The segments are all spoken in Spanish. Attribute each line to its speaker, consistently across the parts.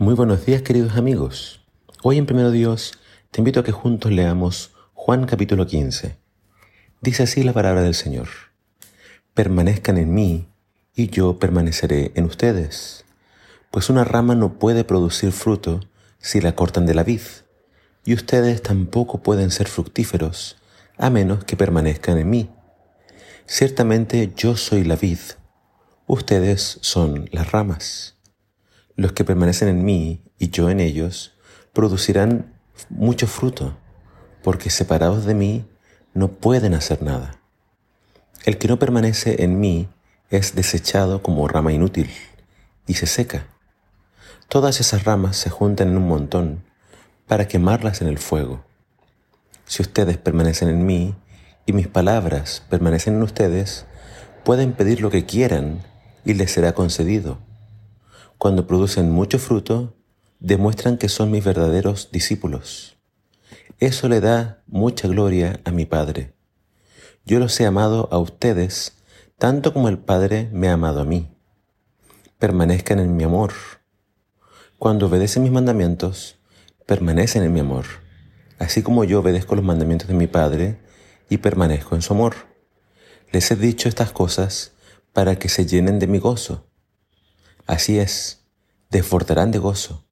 Speaker 1: Muy buenos días queridos amigos. Hoy en Primero Dios te invito a que juntos leamos Juan capítulo 15. Dice así la palabra del Señor. Permanezcan en mí y yo permaneceré en ustedes. Pues una rama no puede producir fruto si la cortan de la vid, y ustedes tampoco pueden ser fructíferos a menos que permanezcan en mí. Ciertamente yo soy la vid, ustedes son las ramas. Los que permanecen en mí y yo en ellos producirán mucho fruto, porque separados de mí no pueden hacer nada. El que no permanece en mí es desechado como rama inútil y se seca. Todas esas ramas se juntan en un montón para quemarlas en el fuego. Si ustedes permanecen en mí y mis palabras permanecen en ustedes, pueden pedir lo que quieran y les será concedido cuando producen mucho fruto, demuestran que son mis verdaderos discípulos. Eso le da mucha gloria a mi Padre. Yo los he amado a ustedes tanto como el Padre me ha amado a mí. Permanezcan en mi amor. Cuando obedecen mis mandamientos, permanecen en mi amor, así como yo obedezco los mandamientos de mi Padre y permanezco en su amor. Les he dicho estas cosas para que se llenen de mi gozo. Así es, desbordarán de gozo.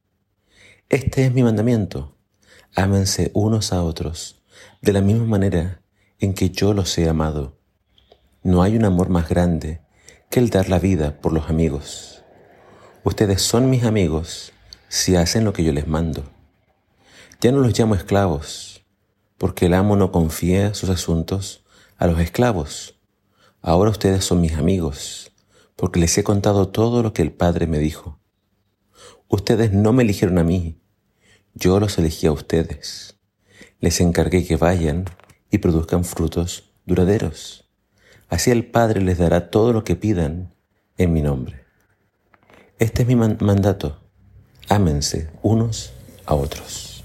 Speaker 1: Este es mi mandamiento. Ámense unos a otros de la misma manera en que yo los he amado. No hay un amor más grande que el dar la vida por los amigos. Ustedes son mis amigos si hacen lo que yo les mando. Ya no los llamo esclavos, porque el amo no confía sus asuntos a los esclavos. Ahora ustedes son mis amigos porque les he contado todo lo que el Padre me dijo. Ustedes no me eligieron a mí, yo los elegí a ustedes. Les encargué que vayan y produzcan frutos duraderos. Así el Padre les dará todo lo que pidan en mi nombre. Este es mi mandato. Ámense unos a otros.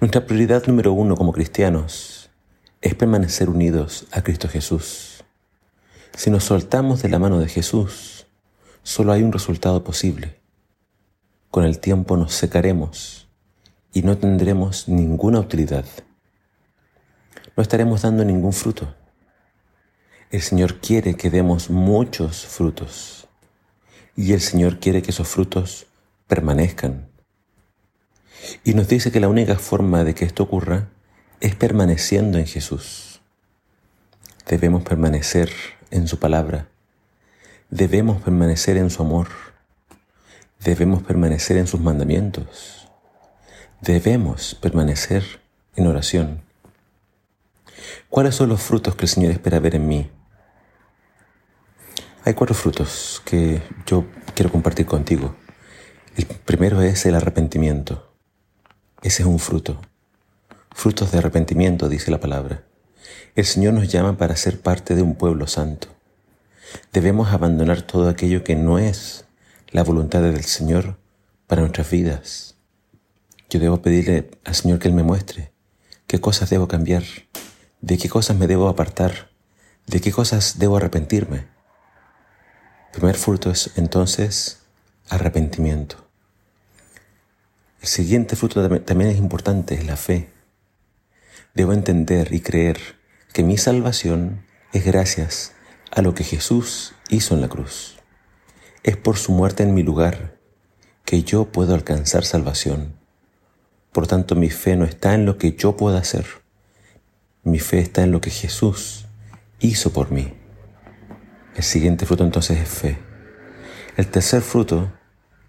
Speaker 1: Nuestra prioridad número uno como cristianos es permanecer unidos a Cristo Jesús si nos soltamos de la mano de Jesús, solo hay un resultado posible. Con el tiempo nos secaremos y no tendremos ninguna utilidad. No estaremos dando ningún fruto. El Señor quiere que demos muchos frutos y el Señor quiere que esos frutos permanezcan. Y nos dice que la única forma de que esto ocurra es permaneciendo en Jesús. Debemos permanecer en su palabra. Debemos permanecer en su amor. Debemos permanecer en sus mandamientos. Debemos permanecer en oración. ¿Cuáles son los frutos que el Señor espera ver en mí? Hay cuatro frutos que yo quiero compartir contigo. El primero es el arrepentimiento. Ese es un fruto. Frutos de arrepentimiento, dice la palabra. El Señor nos llama para ser parte de un pueblo santo. Debemos abandonar todo aquello que no es la voluntad del Señor para nuestras vidas. Yo debo pedirle al Señor que Él me muestre qué cosas debo cambiar, de qué cosas me debo apartar, de qué cosas debo arrepentirme. El primer fruto es entonces arrepentimiento. El siguiente fruto también es importante, es la fe. Debo entender y creer que mi salvación es gracias a lo que Jesús hizo en la cruz. Es por su muerte en mi lugar que yo puedo alcanzar salvación. Por tanto, mi fe no está en lo que yo pueda hacer. Mi fe está en lo que Jesús hizo por mí. El siguiente fruto entonces es fe. El tercer fruto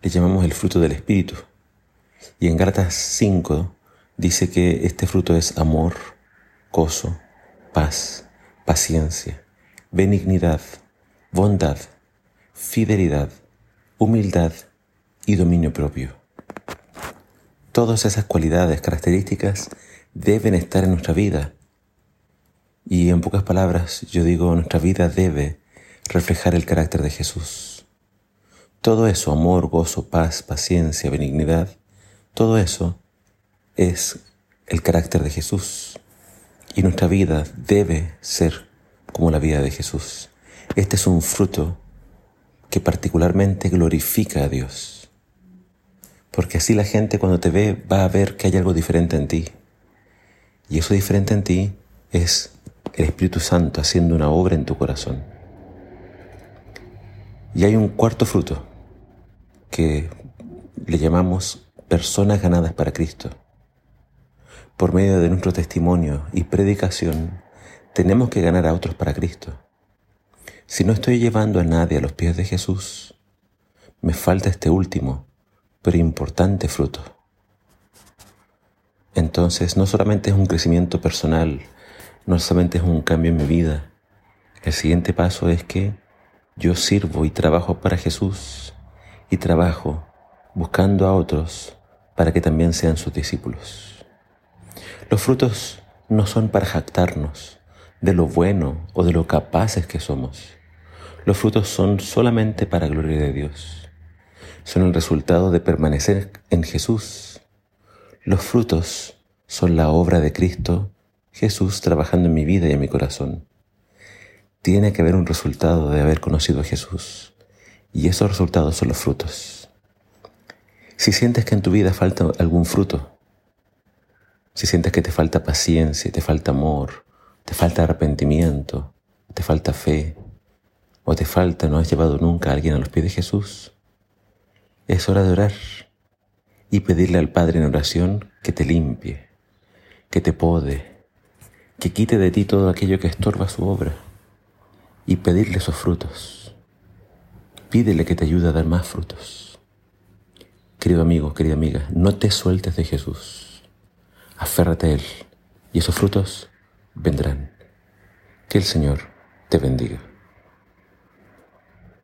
Speaker 1: le llamamos el fruto del Espíritu. Y en Gálatas 5 dice que este fruto es amor, gozo, paz, paciencia, benignidad, bondad, fidelidad, humildad y dominio propio. Todas esas cualidades, características deben estar en nuestra vida. Y en pocas palabras, yo digo, nuestra vida debe reflejar el carácter de Jesús. Todo eso, amor, gozo, paz, paciencia, benignidad, todo eso es el carácter de Jesús. Y nuestra vida debe ser como la vida de Jesús. Este es un fruto que particularmente glorifica a Dios. Porque así la gente cuando te ve va a ver que hay algo diferente en ti. Y eso diferente en ti es el Espíritu Santo haciendo una obra en tu corazón. Y hay un cuarto fruto que le llamamos personas ganadas para Cristo. Por medio de nuestro testimonio y predicación, tenemos que ganar a otros para Cristo. Si no estoy llevando a nadie a los pies de Jesús, me falta este último, pero importante fruto. Entonces, no solamente es un crecimiento personal, no solamente es un cambio en mi vida, el siguiente paso es que yo sirvo y trabajo para Jesús y trabajo buscando a otros para que también sean sus discípulos. Los frutos no son para jactarnos de lo bueno o de lo capaces que somos. Los frutos son solamente para gloria de Dios son el resultado de permanecer en Jesús. Los frutos son la obra de Cristo, Jesús trabajando en mi vida y en mi corazón. Tiene que haber un resultado de haber conocido a Jesús. Y esos resultados son los frutos. Si sientes que en tu vida falta algún fruto, si sientes que te falta paciencia, te falta amor, te falta arrepentimiento, te falta fe, o te falta, no has llevado nunca a alguien a los pies de Jesús, es hora de orar y pedirle al Padre en oración que te limpie, que te pode, que quite de ti todo aquello que estorba su obra y pedirle esos frutos. Pídele que te ayude a dar más frutos. Querido amigo, querida amiga, no te sueltes de Jesús. Aférrate a Él y esos frutos vendrán. Que el Señor te bendiga.